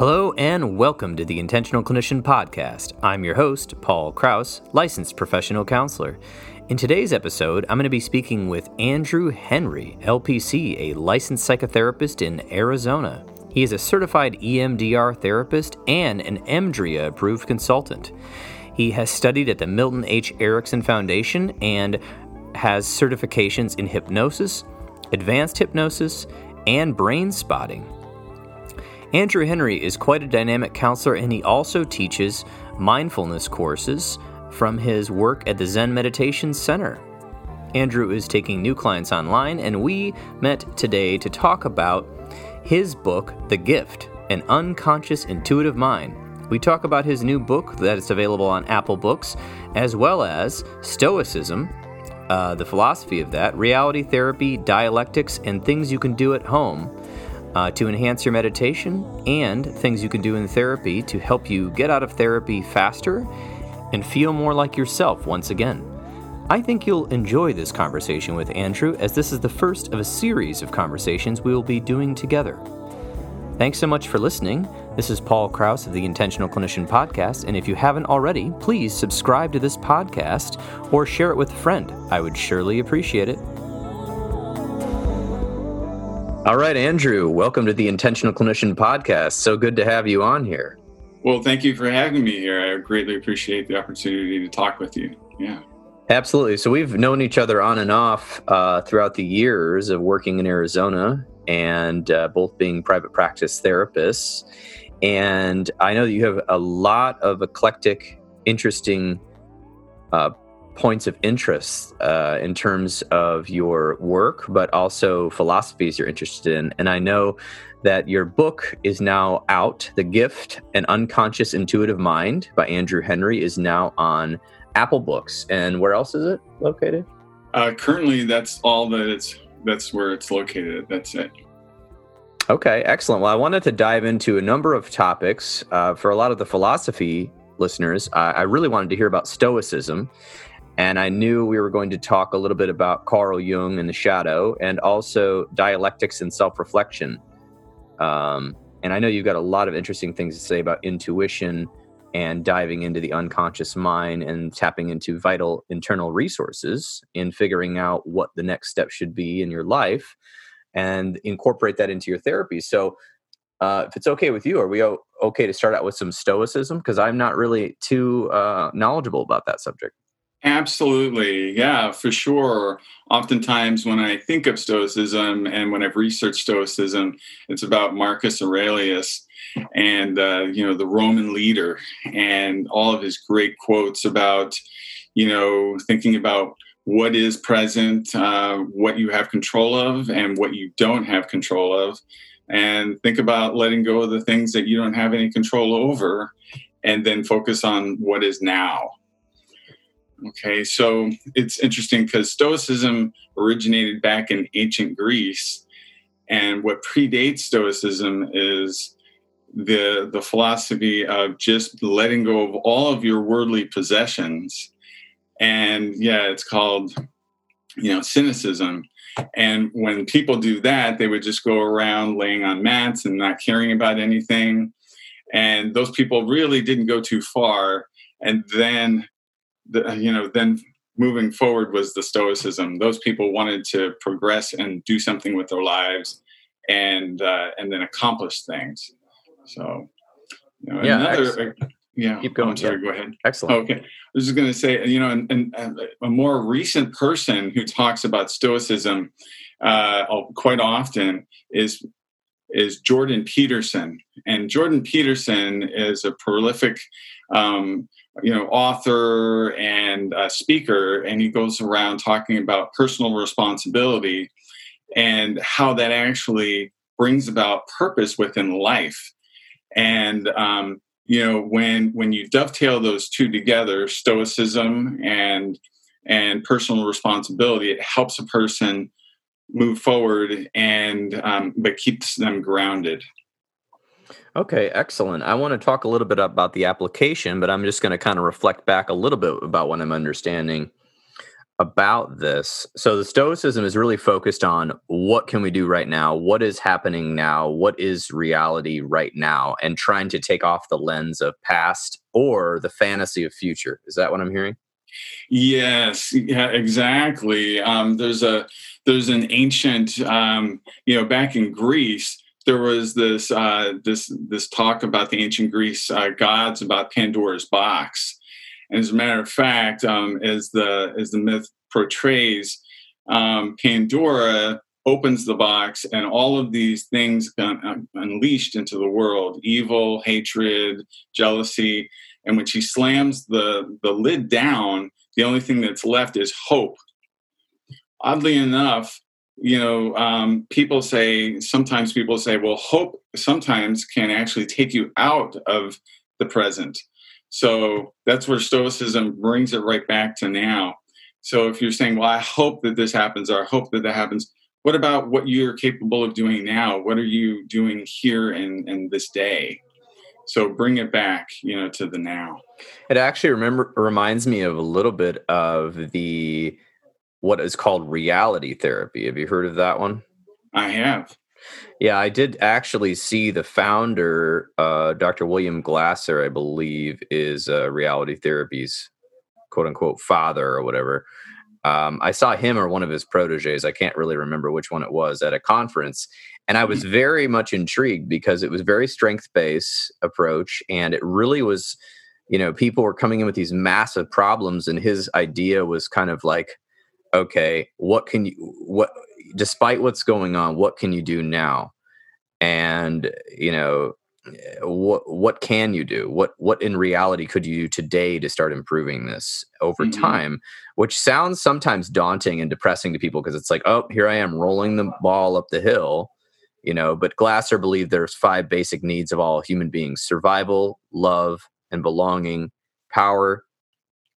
Hello and welcome to the Intentional Clinician Podcast. I'm your host, Paul Krauss, licensed professional counselor. In today's episode, I'm going to be speaking with Andrew Henry, LPC, a licensed psychotherapist in Arizona. He is a certified EMDR therapist and an EMDRIA approved consultant. He has studied at the Milton H. Erickson Foundation and has certifications in hypnosis, advanced hypnosis, and brain spotting. Andrew Henry is quite a dynamic counselor and he also teaches mindfulness courses from his work at the Zen Meditation Center. Andrew is taking new clients online, and we met today to talk about his book, The Gift An Unconscious Intuitive Mind. We talk about his new book that is available on Apple Books, as well as Stoicism, uh, the philosophy of that, reality therapy, dialectics, and things you can do at home uh, to enhance your meditation, and things you can do in therapy to help you get out of therapy faster and feel more like yourself once again. I think you'll enjoy this conversation with Andrew, as this is the first of a series of conversations we will be doing together. Thanks so much for listening. This is Paul Krauss of the Intentional Clinician Podcast, and if you haven't already, please subscribe to this podcast or share it with a friend. I would surely appreciate it. All right, Andrew, welcome to the Intentional Clinician Podcast. So good to have you on here. Well, thank you for having me here. I greatly appreciate the opportunity to talk with you. Yeah. Absolutely. So we've known each other on and off uh, throughout the years of working in Arizona and uh, both being private practice therapists. And I know that you have a lot of eclectic, interesting uh, points of interest uh, in terms of your work, but also philosophies you're interested in. And I know that your book is now out. The Gift An Unconscious Intuitive Mind by Andrew Henry is now on Apple Books. And where else is it located? Uh, currently, that's all that it's. That's where it's located. That's it. Okay, excellent. Well, I wanted to dive into a number of topics. Uh, for a lot of the philosophy listeners, I, I really wanted to hear about Stoicism and I knew we were going to talk a little bit about Carl Jung and the shadow, and also dialectics and self reflection. Um, and I know you've got a lot of interesting things to say about intuition and diving into the unconscious mind and tapping into vital internal resources in figuring out what the next step should be in your life and incorporate that into your therapy. So, uh, if it's okay with you, are we okay to start out with some stoicism? Because I'm not really too uh, knowledgeable about that subject. Absolutely. Yeah, for sure. Oftentimes, when I think of Stoicism and when I've researched Stoicism, it's about Marcus Aurelius and, uh, you know, the Roman leader and all of his great quotes about, you know, thinking about what is present, uh, what you have control of, and what you don't have control of. And think about letting go of the things that you don't have any control over and then focus on what is now Okay, so it's interesting because Stoicism originated back in ancient Greece, and what predates Stoicism is the the philosophy of just letting go of all of your worldly possessions, and yeah, it's called you know cynicism. And when people do that, they would just go around laying on mats and not caring about anything. And those people really didn't go too far. And then the, you know, then moving forward was the Stoicism. Those people wanted to progress and do something with their lives, and uh, and then accomplish things. So, you know, yeah, another, uh, yeah. Keep going. I'm sorry. Yeah. Go ahead. Excellent. Okay, I was just going to say, you know, and, and, a more recent person who talks about Stoicism uh, quite often is is Jordan Peterson, and Jordan Peterson is a prolific um, you know author and speaker and he goes around talking about personal responsibility and how that actually brings about purpose within life. And um, you know when when you dovetail those two together stoicism and and personal responsibility it helps a person move forward and um, but keeps them grounded Okay, excellent. I want to talk a little bit about the application, but I'm just going to kind of reflect back a little bit about what I'm understanding. about this. So the Stoicism is really focused on what can we do right now? What is happening now? What is reality right now? And trying to take off the lens of past or the fantasy of future. Is that what I'm hearing? Yes, yeah, exactly. Um, there's a there's an ancient, um, you know, back in Greece, there was this uh, this this talk about the ancient Greece uh, gods about Pandora's box. And as a matter of fact, um, as the as the myth portrays, um, Pandora opens the box, and all of these things got unleashed into the world: evil, hatred, jealousy. And when she slams the the lid down, the only thing that's left is hope. Oddly enough, you know, um, people say sometimes people say, well, hope sometimes can actually take you out of the present. So that's where Stoicism brings it right back to now. So if you're saying, well, I hope that this happens or I hope that that happens, what about what you're capable of doing now? What are you doing here in, in this day? So bring it back, you know, to the now. It actually remember reminds me of a little bit of the what is called reality therapy. Have you heard of that one? I have. Yeah, I did actually see the founder, uh, Dr. William Glasser, I believe, is uh, reality therapy's quote unquote father or whatever. Um, I saw him or one of his proteges. I can't really remember which one it was at a conference, and I was mm-hmm. very much intrigued because it was very strength based approach, and it really was. You know, people were coming in with these massive problems, and his idea was kind of like, okay, what can you what despite what's going on, what can you do now? And you know, what what can you do? What what in reality could you do today to start improving this over mm-hmm. time? Which sounds sometimes daunting and depressing to people because it's like, oh, here I am rolling the ball up the hill, you know. But Glasser believed there's five basic needs of all human beings: survival, love, and belonging, power,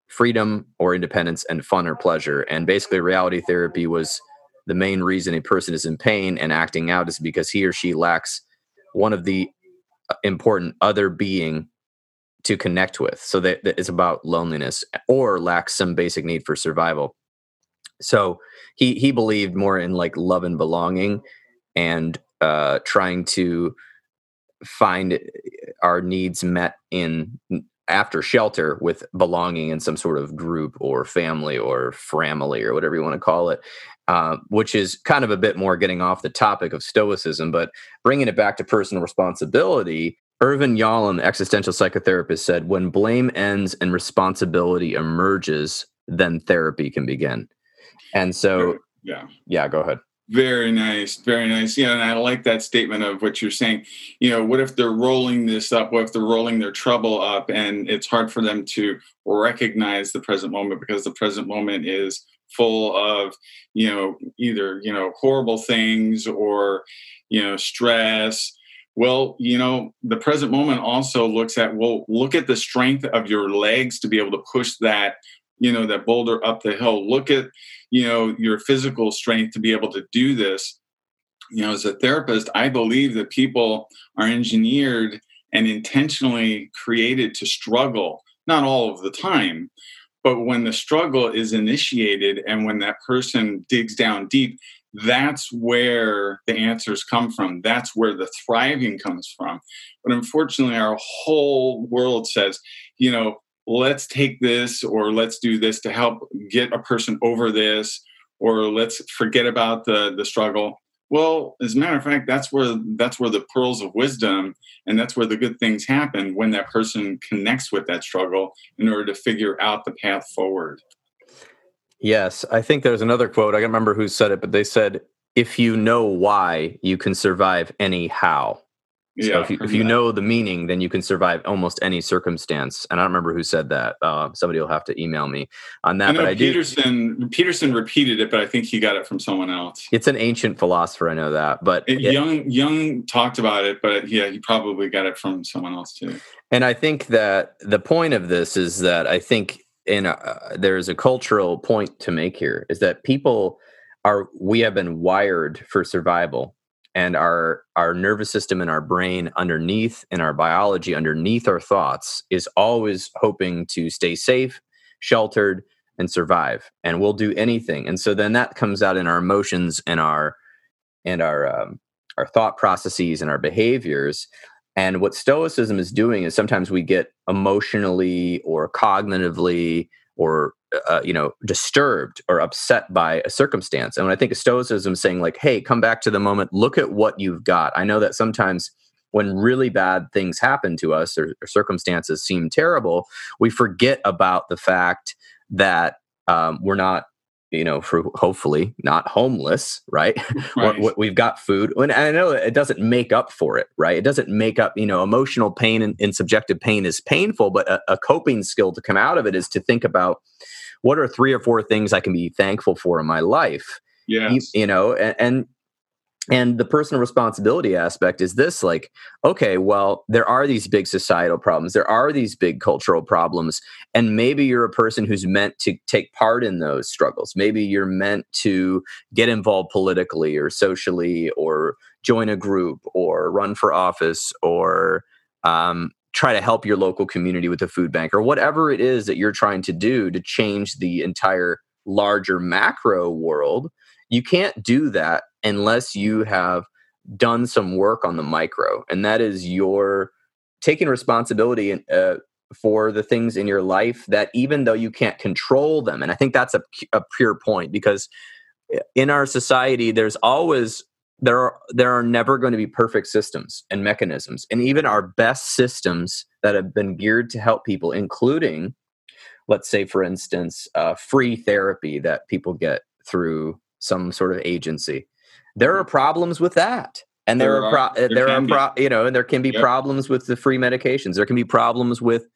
freedom or independence, and fun or pleasure. And basically, reality therapy was the main reason a person is in pain and acting out is because he or she lacks one of the important other being to connect with. So that, that it's about loneliness or lacks some basic need for survival. So he he believed more in like love and belonging and uh, trying to find our needs met in after shelter with belonging in some sort of group or family or family or whatever you want to call it uh, which is kind of a bit more getting off the topic of stoicism but bringing it back to personal responsibility irvin yalom existential psychotherapist said when blame ends and responsibility emerges then therapy can begin and so yeah yeah go ahead very nice, very nice. Yeah, and I like that statement of what you're saying. You know, what if they're rolling this up? What if they're rolling their trouble up and it's hard for them to recognize the present moment because the present moment is full of, you know, either, you know, horrible things or, you know, stress. Well, you know, the present moment also looks at, well, look at the strength of your legs to be able to push that you know that boulder up the hill look at you know your physical strength to be able to do this you know as a therapist i believe that people are engineered and intentionally created to struggle not all of the time but when the struggle is initiated and when that person digs down deep that's where the answers come from. That's where the thriving comes from. But unfortunately our whole world says you know let's take this or let's do this to help get a person over this or let's forget about the the struggle well as a matter of fact that's where that's where the pearls of wisdom and that's where the good things happen when that person connects with that struggle in order to figure out the path forward. Yes i think there's another quote i can't remember who said it but they said if you know why you can survive any how so yeah, if you, if you know the meaning, then you can survive almost any circumstance. And I don't remember who said that. Uh, somebody will have to email me on that. I but I Peterson do, Peterson repeated it, but I think he got it from someone else. It's an ancient philosopher. I know that, but it, Jung Jung talked about it, but yeah, he probably got it from someone else too. And I think that the point of this is that I think in a, there's a cultural point to make here is that people are we have been wired for survival and our our nervous system and our brain underneath and our biology underneath our thoughts is always hoping to stay safe sheltered and survive and we'll do anything. And so then that comes out in our emotions and our and our um, our thought processes and our behaviors. And what stoicism is doing is sometimes we get emotionally or cognitively or uh, you know disturbed or upset by a circumstance. And when i think of stoicism saying like hey come back to the moment. Look at what you've got. I know that sometimes when really bad things happen to us or, or circumstances seem terrible we forget about the fact that um, we're not you know for hopefully not homeless right, right. we've got food and i know it doesn't make up for it right it doesn't make up you know emotional pain and, and subjective pain is painful but a, a, coping skill to come out of it is to think about what are three or four things i can be thankful for in my life yes. you, you know and, and and the personal responsibility aspect is this like okay well there are these big societal problems there are these big cultural problems and maybe you're a person who's meant to take part in those struggles. Maybe you're meant to get involved politically or socially or join a group or run for office or um, try to help your local community with a food bank or whatever it is that you're trying to do to change the entire larger macro world you can't do that unless you have done some work on the micro and that is your taking responsibility uh, for the things in your life that even though you can't control them and i think that's a, a pure point because in our society there's always there are there are never going to be perfect systems and mechanisms and even our best systems that have been geared to help people including let's say for instance uh, free therapy that people get through some sort of agency there are problems with that and there, there are, pro- there, there are pro- you know and there can be yep. problems with the free medications there can be problems with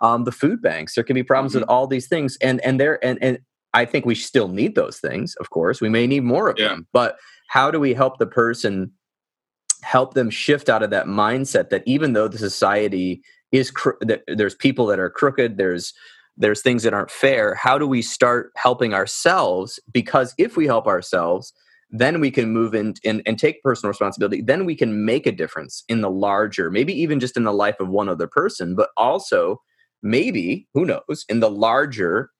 um, the food banks there can be problems mm-hmm. with all these things and and there and and i think we still need those things of course we may need more of yeah. them but how do we help the person help them shift out of that mindset that even though the society is cro- that there's people that are crooked there's there's things that aren't fair how do we start helping ourselves because if we help ourselves then we can move in and, and take personal responsibility. Then we can make a difference in the larger maybe even just in the life of one other person but also maybe who knows in the larger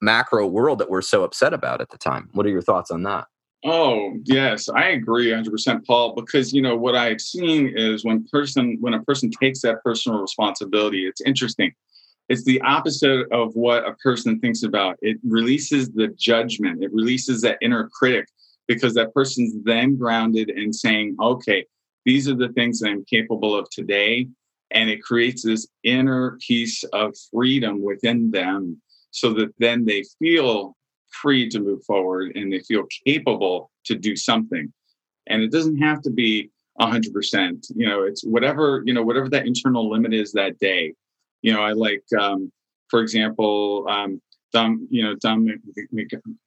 macro world that we're so upset about at the time. What are your thoughts on that? Oh yes i agree 100% paul because you know what i've seen is when person when a person takes that personal responsibility it's interesting. It's the opposite of what a person thinks about. It releases the judgment. It releases that inner critic because that person's then grounded in saying, okay, these are the things that I'm capable of today. And it creates this inner piece of freedom within them so that then they feel free to move forward and they feel capable to do something. And it doesn't have to be 100%. You know, it's whatever, you know, whatever that internal limit is that day. You know, I like, um, for example, um, Dom, you know, Dom,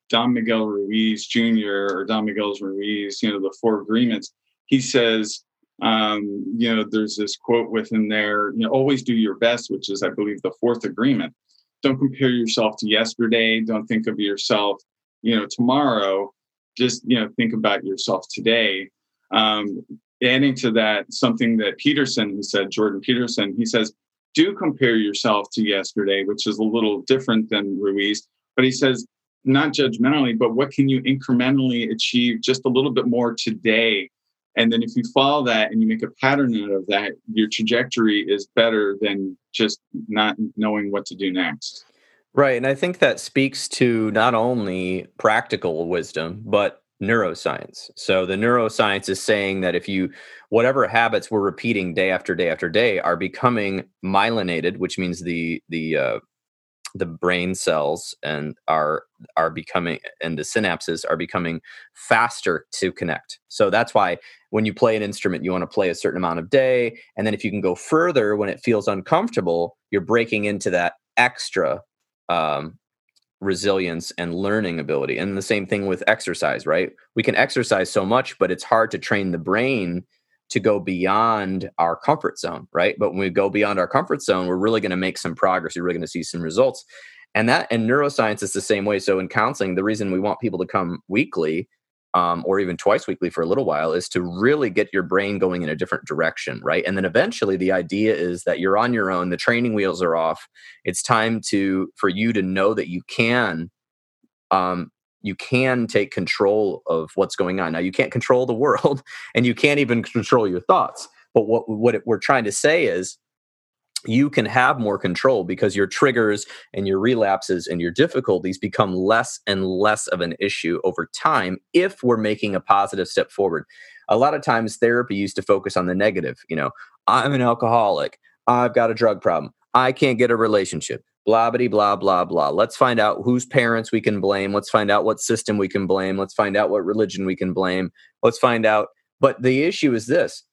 Don Miguel Ruiz Jr. or Don Miguel Ruiz, you know, the four agreements. He says, um, you know, there's this quote within there, you know, always do your best, which is, I believe, the fourth agreement. Don't compare yourself to yesterday. Don't think of yourself, you know, tomorrow. Just, you know, think about yourself today. Um, adding to that, something that Peterson, he said, Jordan Peterson, he says, do compare yourself to yesterday, which is a little different than Ruiz. But he says, not judgmentally, but what can you incrementally achieve just a little bit more today? And then if you follow that and you make a pattern out of that, your trajectory is better than just not knowing what to do next. Right. And I think that speaks to not only practical wisdom, but neuroscience. So the neuroscience is saying that if you, whatever habits we're repeating day after day after day are becoming myelinated, which means the, the, uh, the brain cells and are are becoming and the synapses are becoming faster to connect so that's why when you play an instrument you want to play a certain amount of day and then if you can go further when it feels uncomfortable you're breaking into that extra um, resilience and learning ability and the same thing with exercise right we can exercise so much but it's hard to train the brain to go beyond our comfort zone, right? But when we go beyond our comfort zone, we're really going to make some progress. We're really going to see some results. And that and neuroscience is the same way. So in counseling, the reason we want people to come weekly um, or even twice weekly for a little while is to really get your brain going in a different direction right? And then eventually the idea is that you're on your own the training wheels are off it's time to for you to know that you can um, you can take control of what's going on. Now you can't control the world and you can't even control your thoughts but what what it, we're trying to say is you can have more control because your triggers and your relapses and your difficulties become less and less of an issue over time if we're making a positive step forward. A lot of times therapy used to focus on the negative, you know, I'm an alcoholic, I've got a drug problem, I can't get a relationship, blah blah blah blah blah. Let's find out whose parents we can blame, let's find out what system we can blame, let's find out what religion we can blame, let's find out but the issue is this.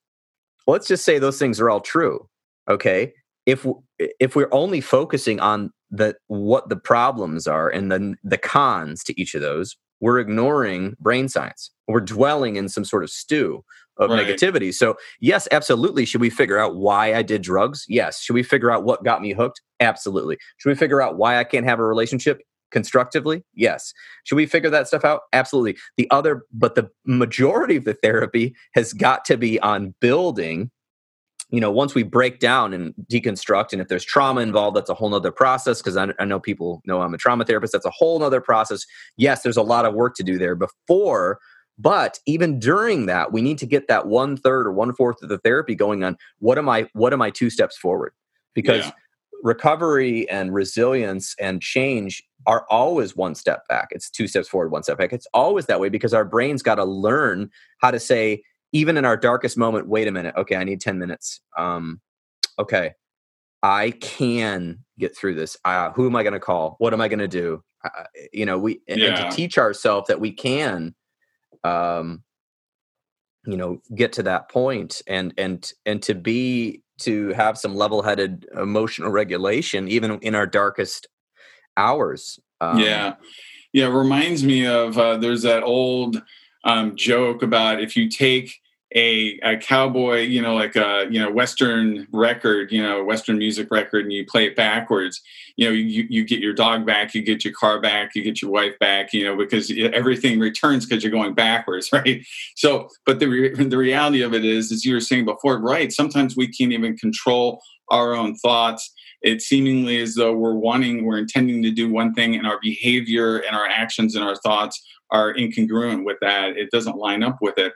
Let's just say those things are all true. Okay? If if we're only focusing on the what the problems are and the the cons to each of those we're ignoring brain science. We're mm. dwelling in some sort of stew of right. negativity. So yes absolutely. Should we figure out why i did drugs? Yes. Should we figure out what got me hooked? Absolutely. Should we figure out why i can't have a relationship constructively? Yes. Should we figure that stuff out? Absolutely. The other but the majority of the therapy has got to be on building you know, once we break down and deconstruct, and if there's trauma involved, that's a whole nother process. Because I, I, know people know I'm a trauma therapist. That's a whole nother process. Yes, there's a lot of work to do there before, but even during that, we need to get that one third or one fourth of the therapy going on. What am I? What am I two steps forward? Because yeah. recovery and resilience and change are always one step back. It's two steps forward, one step back. It's always that way because our brain's got to learn how to say even in our darkest moment, wait a minute. Okay, I need 10 minutes. Um, okay, I can get through this. Uh, who am I going to call? What am I going to do? Uh, you know, we and, yeah. and to teach ourselves that we can, um, you know, get to that point and and and to be to have some level-headed emotional regulation even in our darkest hours. Um, yeah, yeah. It reminds me of uh, there's that old um, joke about if you take a, a cowboy, you know, like a you know Western record, you know, Western music record, and you play it backwards, you know, you, you get your dog back, you get your car back, you get your wife back, you know, because everything returns because you're going backwards, right? So, but the re- the reality of it is, as you were saying before, right? Sometimes we can't even control our own thoughts. It seemingly as though we're wanting, we're intending to do one thing, and our behavior and our actions and our thoughts are incongruent with that. It doesn't line up with it.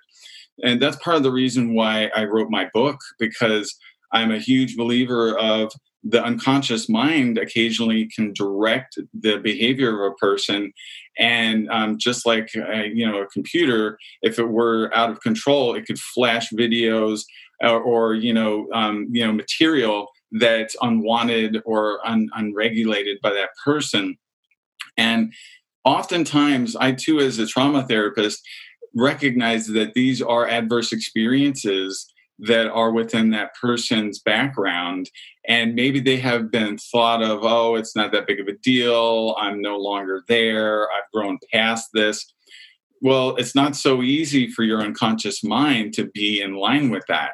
And that's part of the reason why I wrote my book, because I'm a huge believer of the unconscious mind occasionally can direct the behavior of a person. And um, just like uh, you know a computer if it were out of control it could flash videos or, or you know um, you know material that's unwanted or un- unregulated by that person. And oftentimes i too as a trauma therapist recognize that these are adverse experiences that are within that person's background. And maybe they have been thought of oh it's not that big of a deal. I'm no longer there. I've grown past this. Well it's not so easy for your unconscious mind to be in line with that.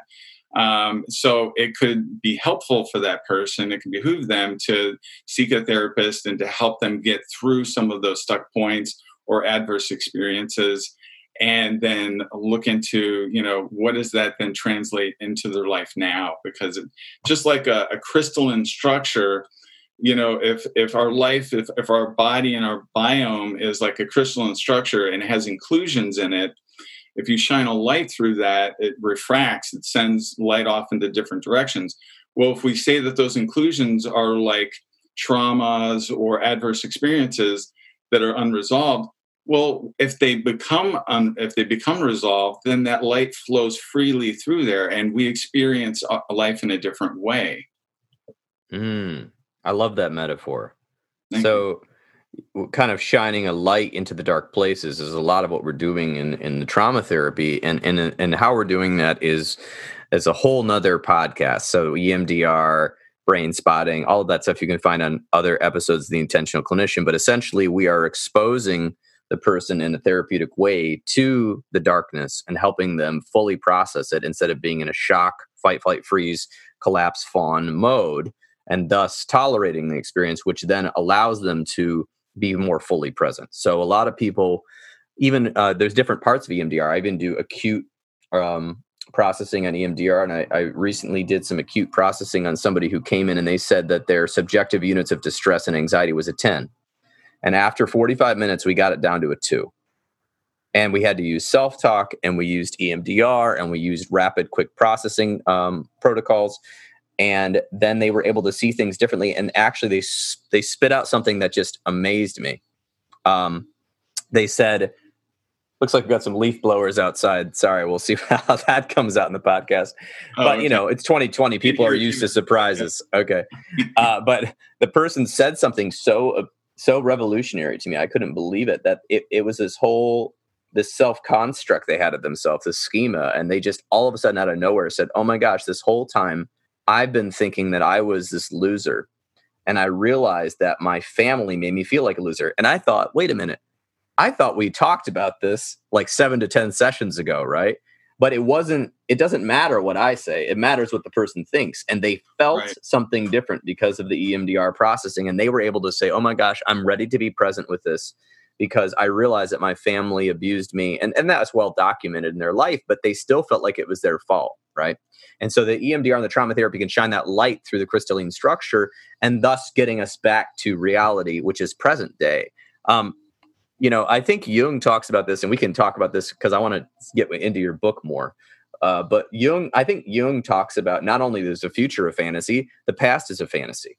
Um, so it could be helpful for that person. It can behoove them to seek a therapist and to help them get through some of those stuck points or adverse experiences and then look into you know what does that then translate into their life now? Because it, just like a, a, crystalline structure you know if if our life if, if our body and our biome is like a crystalline structure and has inclusions in it if you shine a light through that it refracts it sends light off into different directions. Well if we say that those inclusions are like traumas or adverse experiences that are unresolved well, if they become um, if they become resolved, then that light flows freely through there, and we experience life in a different way. Mm, I love that metaphor. Thank so, you. kind of shining a light into the dark places is a lot of what we're doing in in the trauma therapy, and and and how we're doing that is as a whole nother podcast. So EMDR brain spotting, all of that stuff you can find on other episodes of the Intentional Clinician. But essentially, we are exposing the person in a therapeutic way to the darkness and helping them fully process it instead of being in a shock, fight, flight, freeze, collapse, fawn mode, and thus tolerating the experience, which then allows them to be more fully present. So a lot of people even uh, there's different parts of EMDR. I even do acute um, processing on EMDR, and I, I, recently did some acute processing on somebody who came in and they said that their subjective units of distress and anxiety was a 10. And after 45 minutes, we got it down to a two. And we had to use self talk, and we used EMDR, and we used rapid quick processing um, protocols. And then they were able to see things differently. And actually, they they spit out something that just amazed me. Um, they said, looks like we've got some leaf blowers outside. Sorry, we'll see how that comes out in the podcast. Oh, but okay. you know, it's 2020. People are used to surprises. Okay, uh, but the person said something so so revolutionary to me. I couldn't believe it. That it, it was this whole this self construct they had of themselves, this schema, and they just all of a sudden out of nowhere said, "Oh my gosh, this whole time I've been thinking that I was this loser." And I realized that my family made me feel like a loser. And I thought, wait a minute, I thought we talked about this like seven to 10 sessions ago, right? But it wasn't, it doesn't matter what I say. It matters what the person thinks. And they felt right. something different because of the EMDR processing. And they were able to say, oh my gosh, I'm ready to be present with this because I realized that my family abused me. And, and that's well documented in their life, but they still felt like it was their fault, right? And so the EMDR and the trauma therapy can shine that light through the crystalline structure and thus getting us back to reality, which is present day. Um, you know, I think Jung talks about this, and we can talk about this because I want to get into your book more. Uh, but Jung, I think Jung talks about not only there's a future of fantasy, the past is a fantasy.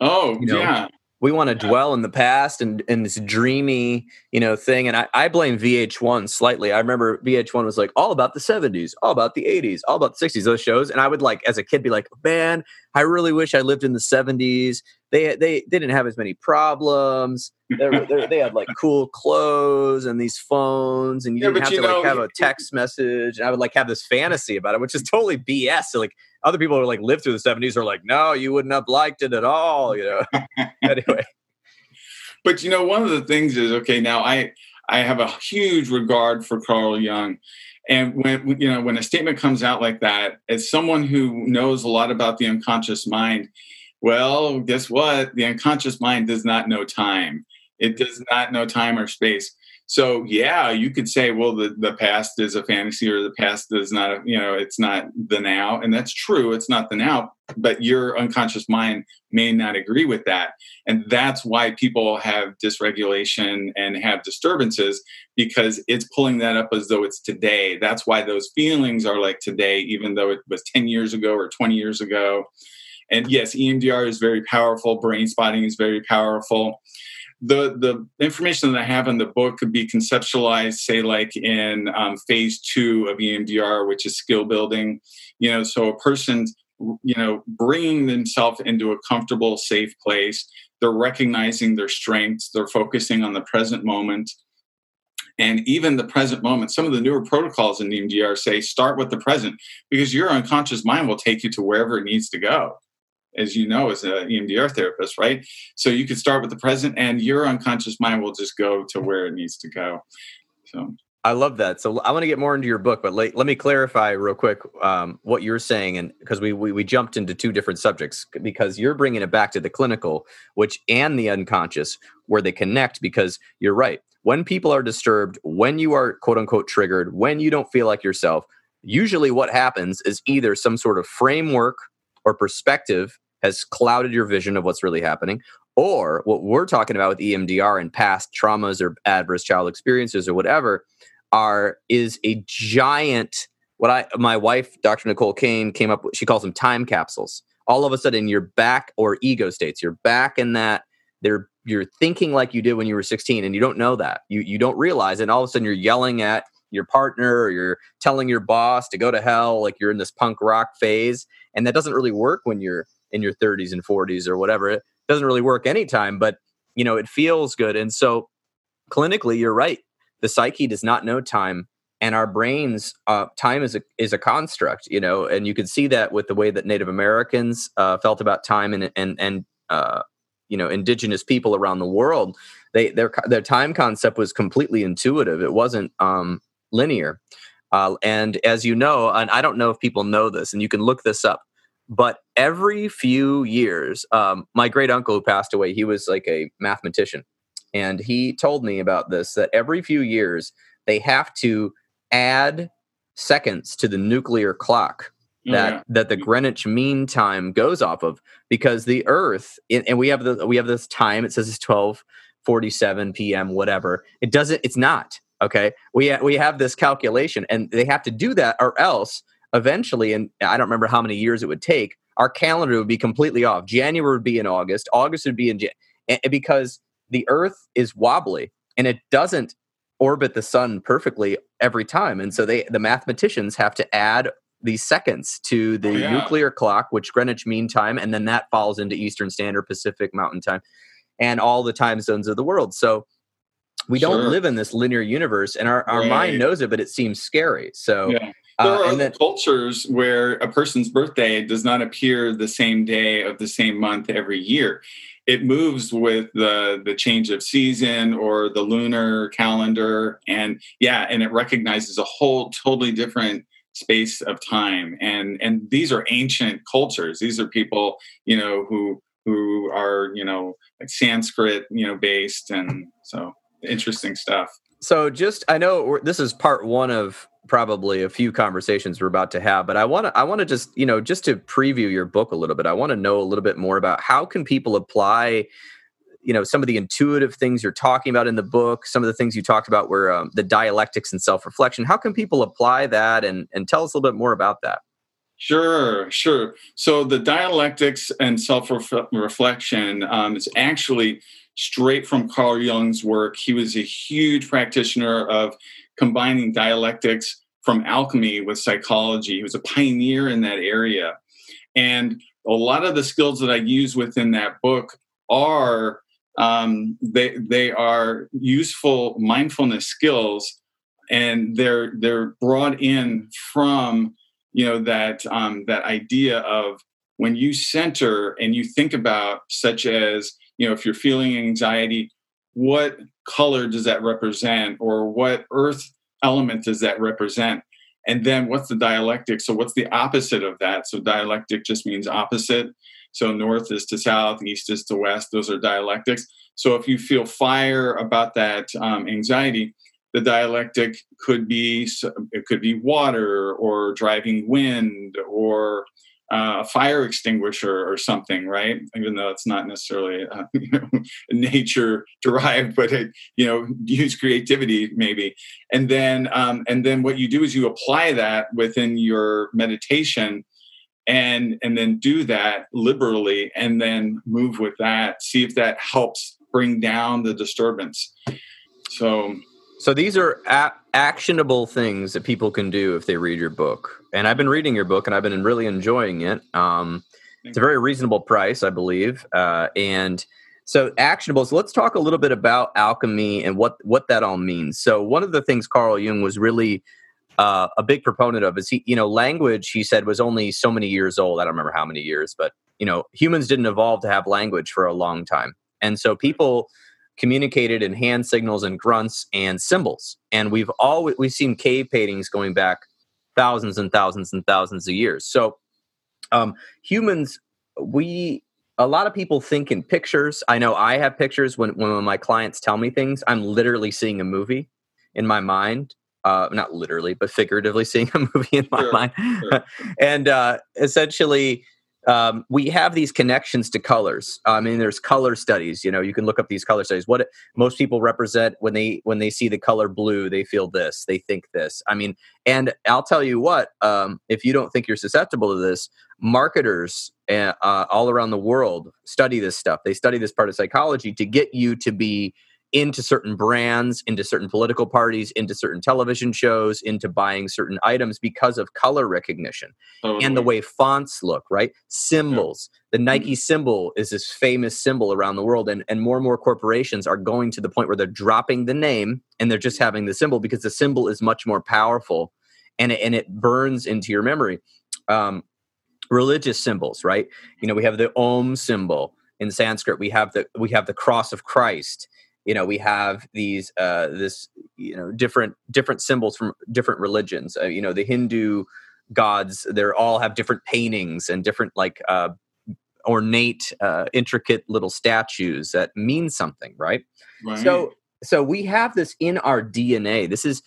Oh, you know, yeah we want to dwell in the past and, and this dreamy, you know, thing. And I, I blame VH1 slightly. I remember VH1 was like all about the 70s, all about the 80s, all about the 60s, those shows. And I would like, as a kid, be like, man, I really wish I lived in the 70s. They, they, they didn't have as many problems. They're, they're, they had like cool clothes and these phones, and you yeah, didn't have you to know, like have a text message. And I would like have this fantasy about it, which is totally BS. So like other people who like lived through the 70s are like, no, you wouldn't have liked it at all, you know. anyway. But you know, one of the things is okay, now I I have a huge regard for Carl Jung. And when you know when a statement comes out like that, as someone who knows a lot about the unconscious mind, well, guess what? The unconscious mind does not know time. It does not know time or space. So yeah, you could say, well, the, the past is a fantasy or the past is not, a, you know, it's not the now. And that's true. It's not the now, but your unconscious mind may not agree with that. And that's why people have dysregulation and have disturbances because it's pulling that up as though it's today. That's why those feelings are like today, even though it was 10 years ago or 20 years ago. And yes, EMDR is very powerful. Brain spotting is very powerful the the information that I have in the book could be conceptualized, say, like in um, phase two of EMDR, which is skill building. You know, so a person's you know bringing themselves into a comfortable, safe place. They're recognizing their strengths. They're focusing on the present moment. And even the present moment, some of the newer protocols in EMDR say start with the present because your unconscious mind will take you to wherever it needs to go as you know, as an EMDR therapist, right? So you can start with the present, and your unconscious mind will just go to where it needs to go. So I love that. So I want to get more into your book, but let, let me clarify real quick um, what you're saying, and because we, we we jumped into two different subjects, because you're bringing it back to the clinical, which and the unconscious, where they connect. Because you're right, when people are disturbed, when you are quote unquote triggered, when you don't feel like yourself, usually what happens is either some sort of framework or perspective has clouded your vision of what's really happening, or what we're talking about with EMDR and past traumas or adverse child experiences or whatever are is a giant what I my wife Dr. Nicole Kane came up with she calls them time capsules. All of a sudden you're back or ego states. You're back in that they're you're thinking like you did when you were 16 and you don't know that. You you don't realize and all of a sudden you're yelling at your partner or you're telling your boss to go to hell like you're in this punk rock phase and that doesn't really work when you're in your 30s and 40s or whatever. It doesn't really work anytime but you know it feels good. And so clinically you're right. The psyche does not know time and our brains uh, time is a is a construct you know and you can see that with the way that native americans uh, felt about time and and and uh, you know indigenous people around the world. They their their time concept was completely intuitive. It wasn't um, linear. Uh, and as you know, and I don't know if people know this, and you can look this up, but every few years, um, my great uncle who passed away, he was like a mathematician. and he told me about this that every few years they have to add seconds to the nuclear clock oh, that yeah. that the Greenwich Mean Time goes off of because the Earth and we have the we have this time it says it's twelve forty seven p.m. whatever it doesn't it's not okay? We ha- we have this calculation and they have to do that or else eventually and I don't remember how many years it would take our calendar would be completely off. January would be in August August would be in Jan- because the Earth is wobbly and it doesn't orbit the sun perfectly every time and so they the mathematicians have to add these seconds to the oh, yeah. nuclear clock which greenwich mean time and then that falls into eastern standard pacific mountain time and all the time zones of the world. So we sure. don't live in this linear universe and our, our right. mind knows it but it seems scary so yeah. Uh, there uh, are then, cultures where a person's birthday does not appear the same day of the same month every year it moves with the the change of season or the lunar calendar and yeah and it recognizes a whole totally different space of time and and these are ancient cultures these are people you know who who are you know like sanskrit you know based and so interesting stuff. So just i know this is part one of probably a few conversations we're about to have but i want to i want to just you know just to preview your book a little bit i want to know a little bit more about how can people apply you know some of the intuitive things you're talking about in the book some of the things you talked about were um, the dialectics and self-reflection. How can people apply that and and tell us a little bit more about that Sure, sure. So the dialectics and self-reflection um, is actually straight from Carl Jung's work. He was a huge practitioner of combining dialectics from alchemy with psychology. He was a pioneer in that area. And a lot of the skills that I use within that book are um, they they are useful mindfulness skills, and they're they're brought in from you know that um, that idea of when you center and you think about such as you know if you're feeling anxiety what color does that represent or what earth element does that represent? And then what's the dialectic? So what's the opposite of that? So dialectic just means opposite. So north is to south east is to west. Those are dialectics. So if you feel fire about that um, anxiety the dialectic could be it could be water or driving wind or uh, a fire extinguisher or something, right? Even though it's not necessarily uh, you know, nature derived, but it, you know, use creativity maybe. And then, um, and then what you do is you apply that within your meditation, and and then do that liberally, and then move with that. See if that helps bring down the disturbance. So so these are a- actionable things that people can do if they read your book. And I've been reading your book and I've been really enjoying it. Um, it's a very reasonable price, I believe. Uh, and so actionable. So let's talk a little bit about alchemy and what what that all means. So one of the things Carl Jung was really uh, a big proponent of is he, you know, language. He said was only so many years old. I don't remember how many years, but you know, humans didn't evolve to have language for a long time, and so people communicated in hand signals and grunts and symbols. And we've always we've seen cave paintings going back thousands and thousands and thousands of years. So um, humans, we a lot of people think in pictures. I know I have pictures when when my clients tell me things. I'm literally seeing a movie in my mind. Uh, not literally, but figuratively seeing a movie in my sure, mind. Sure. and uh, essentially, um, we have these connections to colors. I mean, there's color studies. You know, you can look up these color studies. What most people represent when they when they see the color blue, they feel this, they think this. I mean, and I'll tell you what. Um, if you don't think you're susceptible to this, marketers uh, uh, all around the world study this stuff. They study this part of psychology to get you to be into certain brands, into certain political parties, into certain television shows, into buying certain items because of color recognition totally. and the way fonts look, right? Symbols. Yeah. The mm-hmm. Nike symbol is this famous symbol around the world, and, and more and more corporations are going to the point where they're dropping the name and they're just having the symbol because the symbol is much more powerful and it, and it burns into your memory. Um, religious symbols, right? You know, we have the Om symbol in Sanskrit. We have the we have the cross of Christ you know we have these uh this you know different different symbols from different religions uh, you know the hindu gods they're all have different paintings and different like uh ornate, uh, intricate little statues that mean something, right? Right. So, so we have this in our DNA. This is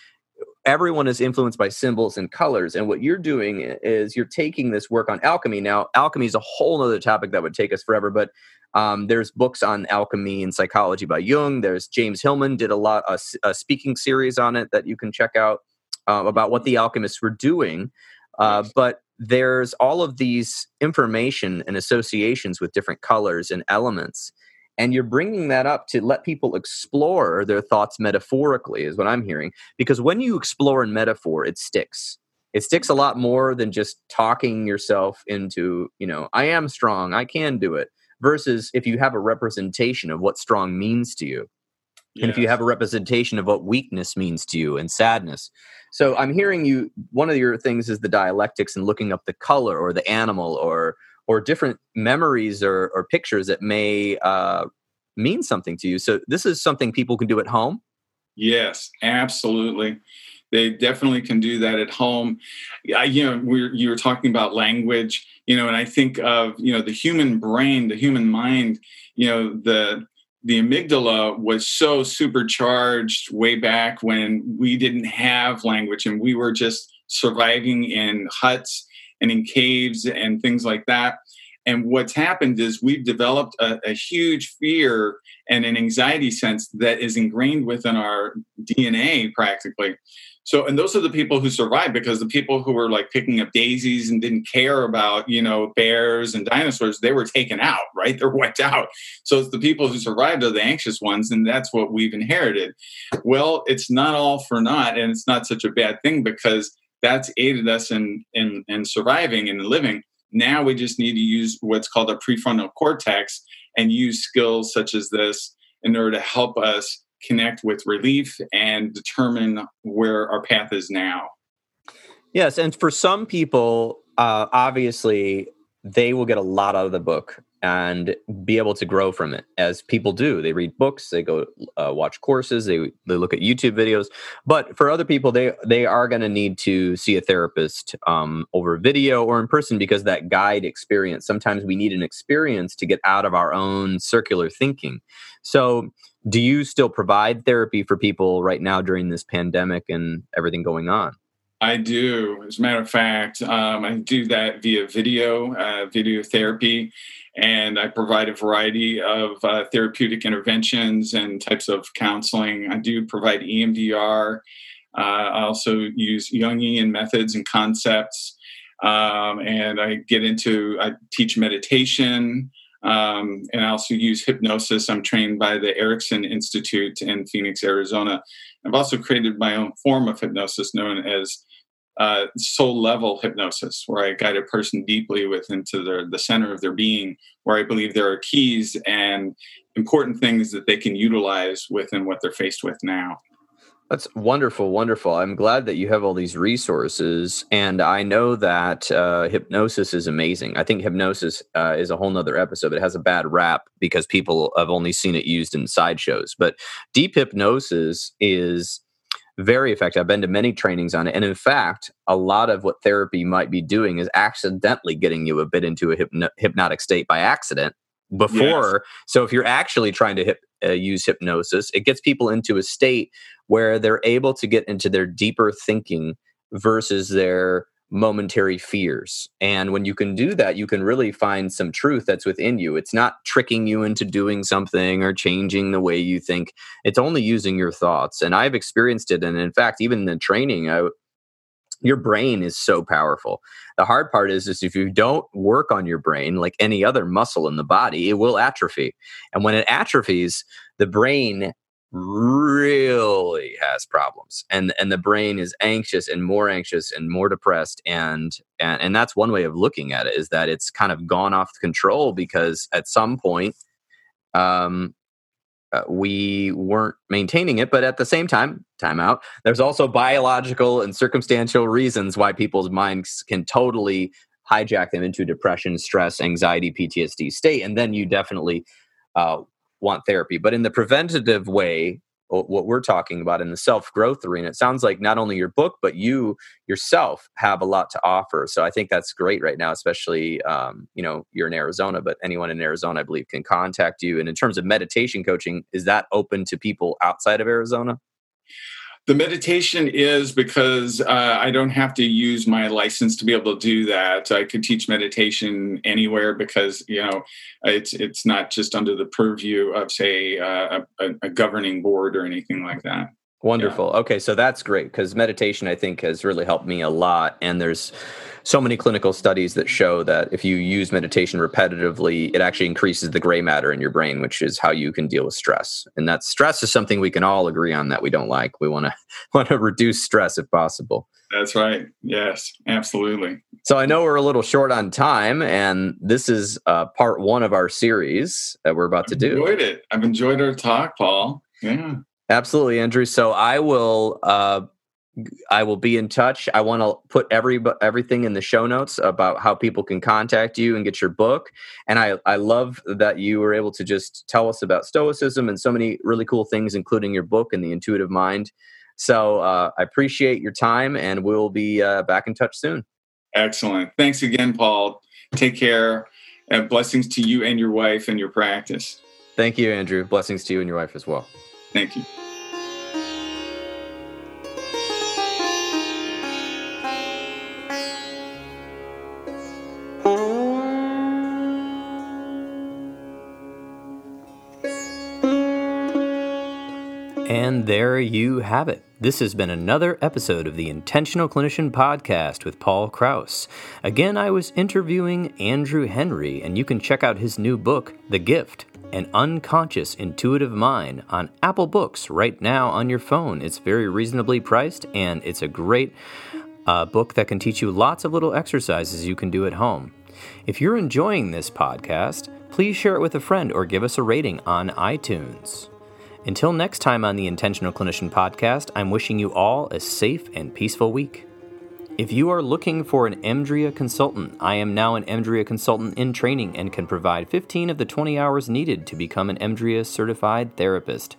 everyone is influenced by symbols and colors. And what you're doing is you're taking this work on alchemy. Now, alchemy is a whole other topic that would take us forever, but um, there's books on alchemy and psychology by Jung. There's James Hillman did a lot a, a speaking series on it that you can check out uh, about what the alchemists were doing. Uh, but there's all of these information and associations with different colors and elements and you're bringing that up to let people explore their thoughts metaphorically is what i'm hearing because when you explore in metaphor it sticks. It sticks a lot more than just talking yourself into you know i am strong i can do it versus if you have a representation of what strong means to you. Yes. and if you have a representation of what weakness means to you and sadness. So i'm hearing you one of your things is the dialectics and looking up the color or the animal or or different memories or, or pictures that may uh, mean something to you. So this is something people can do at home. Yes, absolutely. They definitely can do that at home. I, you know, we're, you were talking about language, you know, and I think of, you know, the human brain, the human mind, you know, the, the amygdala was so supercharged way back when we didn't have language and we were just surviving in huts and in caves and things like that. And what's happened is we've developed a, a, huge fear and an anxiety sense that is ingrained within our DNA practically. So, and those are the people who survived because the people who were like picking up daisies and didn't care about, you know, bears and dinosaurs, they were taken out, right? They're wiped out. So it's the people who survived are the anxious ones, and that's what we've inherited. Well, it's not all for naught, and it's not such a bad thing because that's aided us in, in, in surviving and living. Now we just need to use what's called a prefrontal cortex and use skills such as this in order to help us connect with relief and determine where our path is now. Yes, and for some people, uh, obviously, they will get a lot out of the book and be able to grow from it as people do. They read books they go uh, watch courses they, they look at youtube videos. But for other people they they are going to need to see a therapist um, over video or in person because that guide experience sometimes we need an experience to get out of our own circular thinking. So do you still provide therapy for people right now during this pandemic and everything going on I do. As a matter of fact, um, I do that via video, uh, video therapy, and I provide a variety of uh, therapeutic interventions and types of counseling. I do provide EMDR. Uh, I also use Jungian methods and concepts, um, and I get into I teach meditation. Um, and I also use hypnosis. I'm trained by the Erickson Institute in Phoenix, Arizona. I've also created my own form of hypnosis known as uh, soul level hypnosis, where I guide a person deeply within to the, the center of their being, where I believe there are keys and important things that they can utilize within what they're faced with now. That's wonderful, wonderful. I'm glad that you have all these resources, and I know that uh, hypnosis is amazing. I think hypnosis uh, is a whole nother episode. It has a bad rap because people have only seen it used in sideshows. But deep hypnosis is very effective. I've been to many trainings on it. And in fact, a lot of what therapy might be doing is accidentally getting you a bit into a hypno- hypnotic state by accident before. Yes. So if you're actually trying to hip, uh, use hypnosis, it gets people into a state where they're able to get into their deeper thinking versus their momentary fears. And when you can do that, you can really find some truth that's within you. It's not tricking you into doing something or changing the way you think. It's only using your thoughts. And I've experienced it. And in fact, even in the training, I, your brain is so powerful. The hard part is, is if you don't work on your brain like any other muscle in the body, it will atrophy. And when it atrophies, the brain really has problems and and the brain is anxious and more anxious and more depressed and and and that's one way of looking at it is that it's kind of gone off control because at some point um uh, we weren't maintaining it but at the same time time out there's also biological and circumstantial reasons why people's minds can totally hijack them into depression stress anxiety ptsd state and then you definitely uh, want therapy. But in the preventative way, what we're talking about in the self growth arena. It sounds like not only your book, but you yourself have a lot to offer. So I think that's great right now, especially, um, you know, you're in Arizona, but anyone in Arizona, I believe, can contact you. And in terms of meditation coaching, is that open to people outside of Arizona? The meditation is because uh, I don't have to use my license to be able to do that. I could teach meditation anywhere because you know it's it's not just under the purview of say uh, a, a governing board or anything like that. Wonderful. Yeah. Okay, so that's great because meditation I think has really helped me a lot, and there's so many clinical studies that show that if you use meditation repetitively, it actually increases the gray matter in your brain, which is how you can deal with stress. And that stress is something we can all agree on that we don't like. We want to want to reduce stress if possible. That's right. Yes, absolutely. So I know we're a little short on time, and this is uh, part one of our series that we're about I've to do. Enjoyed it. I've enjoyed our talk, Paul. Yeah. Absolutely, Andrew. So I will uh, I will be in touch. I want to put every everything in the show notes about how people can contact you and get your book. And I I love that you were able to just tell us about stoicism and so many really cool things, including your book and the intuitive mind. So uh, I appreciate your time, and we'll be uh, back in touch soon. Excellent. Thanks again, Paul. Take care. And blessings to you and your wife and your practice. Thank you, Andrew. Blessings to you and your wife as well. Thank you. And there you have it. This has been another episode of the Intentional Clinician Podcast with Paul Krauss. Again, I was interviewing Andrew Henry, and you can check out his new book, The Gift An Unconscious Intuitive Mind, on Apple Books right now on your phone. It's very reasonably priced, and it's a great uh, book that can teach you lots of little exercises you can do at home. If you're enjoying this podcast, please share it with a friend or give us a rating on iTunes. Until next time on the Intentional Clinician podcast, I'm wishing you all a safe and peaceful week. If you are looking for an EMDRIA consultant, I am now an EMDRIA consultant in training and can provide 15 of the 20 hours needed to become an EMDRIA certified therapist.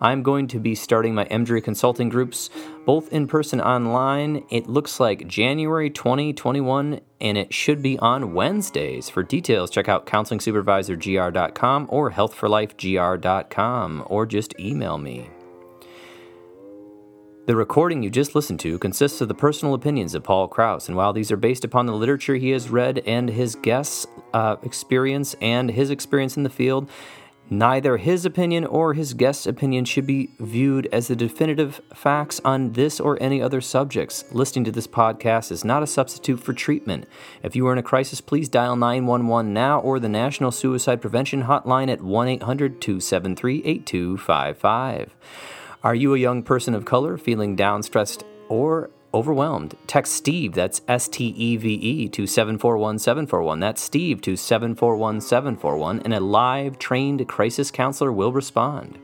I'm going to be starting my EMDRIA consulting groups both in person online. It looks like January 2021 and it should be on Wednesdays. For details, check out counselingsupervisorgr.com or healthforlifegr.com or just email me. The recording you just listened to consists of the personal opinions of Paul Krauss, and while these are based upon the literature he has read and his guests' uh, experience and his experience in the field, Neither his opinion or his guest's opinion should be viewed as the definitive facts on this or any other subjects. Listening to this podcast is not a substitute for treatment. If you are in a crisis, please dial 911 now or the National Suicide Prevention Hotline at 1 800 273 8255. Are you a young person of color feeling down, stressed, or overwhelmed, text Steve, that's S T E V E, to 741 741. That's Steve to 741 741, and a live trained crisis counselor will respond.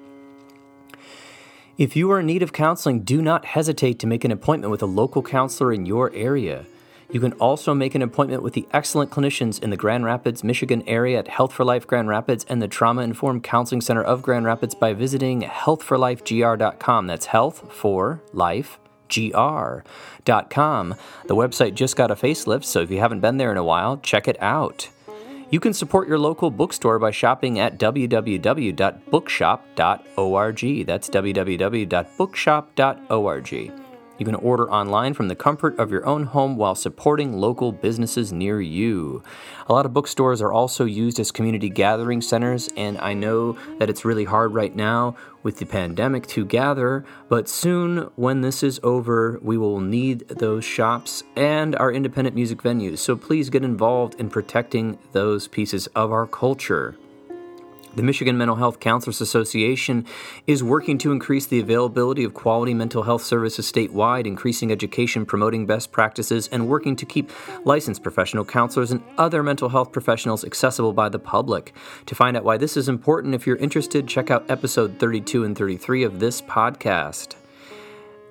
If you are in need of counseling, do not hesitate to make an appointment with a local counselor in your area. You can also make an appointment with the excellent clinicians in the Grand Rapids, Michigan area at Health for Life Grand Rapids and the Trauma Informed Counseling Center of Grand Rapids by visiting healthforlifegr.com. That's health for life gr.com. The website just got a facelift, so if you haven't been there in a while, check it out. You can support your local bookstore by shopping at www.bookshop.org. That's www.bookshop.org. You can order online from the comfort of your own home while supporting local businesses near you. A lot of bookstores are also used as community gathering centers, and I know that it's really hard right now with the pandemic to gather, but soon, when this is over, we will need those shops and our independent music venues. So please get involved in protecting those pieces of our culture. The Michigan Mental Health Counselors Association is working to increase the availability of quality mental health services statewide, increasing education, promoting best practices, and working to keep licensed professional counselors and other mental health professionals accessible by the public. To find out why this is important, if you're interested, check out episode 32 and 33 of this podcast.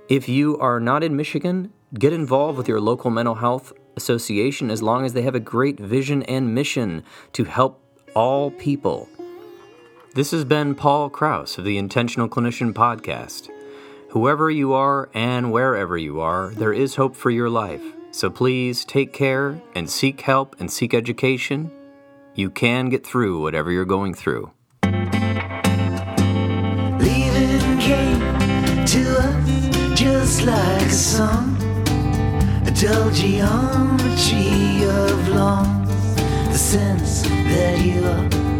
If you are not in Michigan, get involved with your local mental health association as long as they have a great vision and mission to help all people This has been Paul Krauss of the Intentional Clinician Podcast. Whoever you are and wherever you are, there is hope for your life. So please take care and seek help and seek education. You can get through whatever you're going through. Leaving came to us just like a song, a dull geometry of lawns, the sense that you are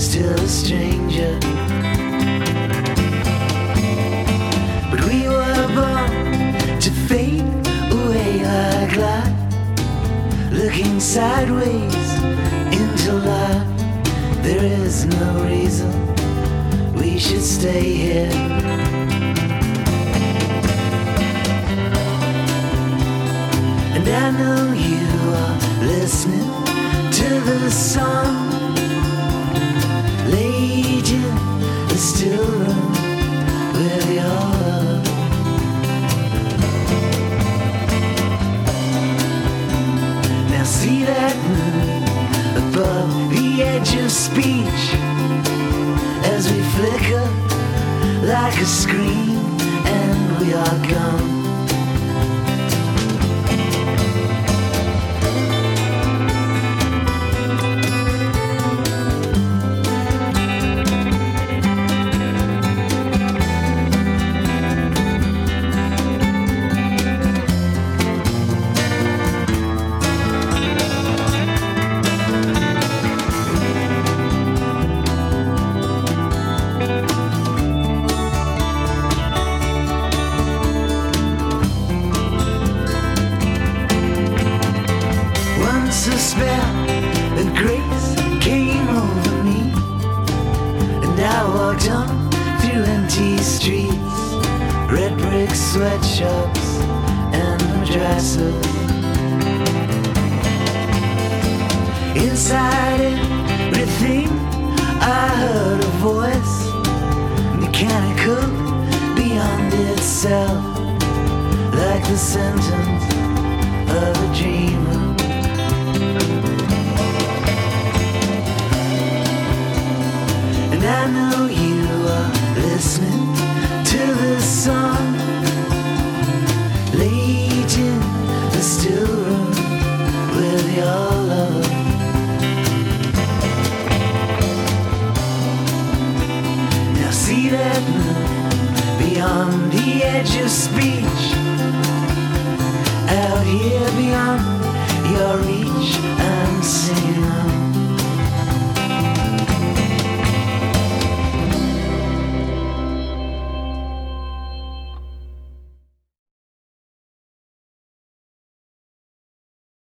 still a stranger. But we were born to fade away like light, looking sideways into life. There is no reason we should stay here. And I know you are listening to the song. Still room with your love. Now see that moon above the edge of speech as we flicker like a screen and we are gone. Sweatshops and madrasas. Inside everything, I heard a voice, mechanical beyond itself, like the sentence of a dreamer.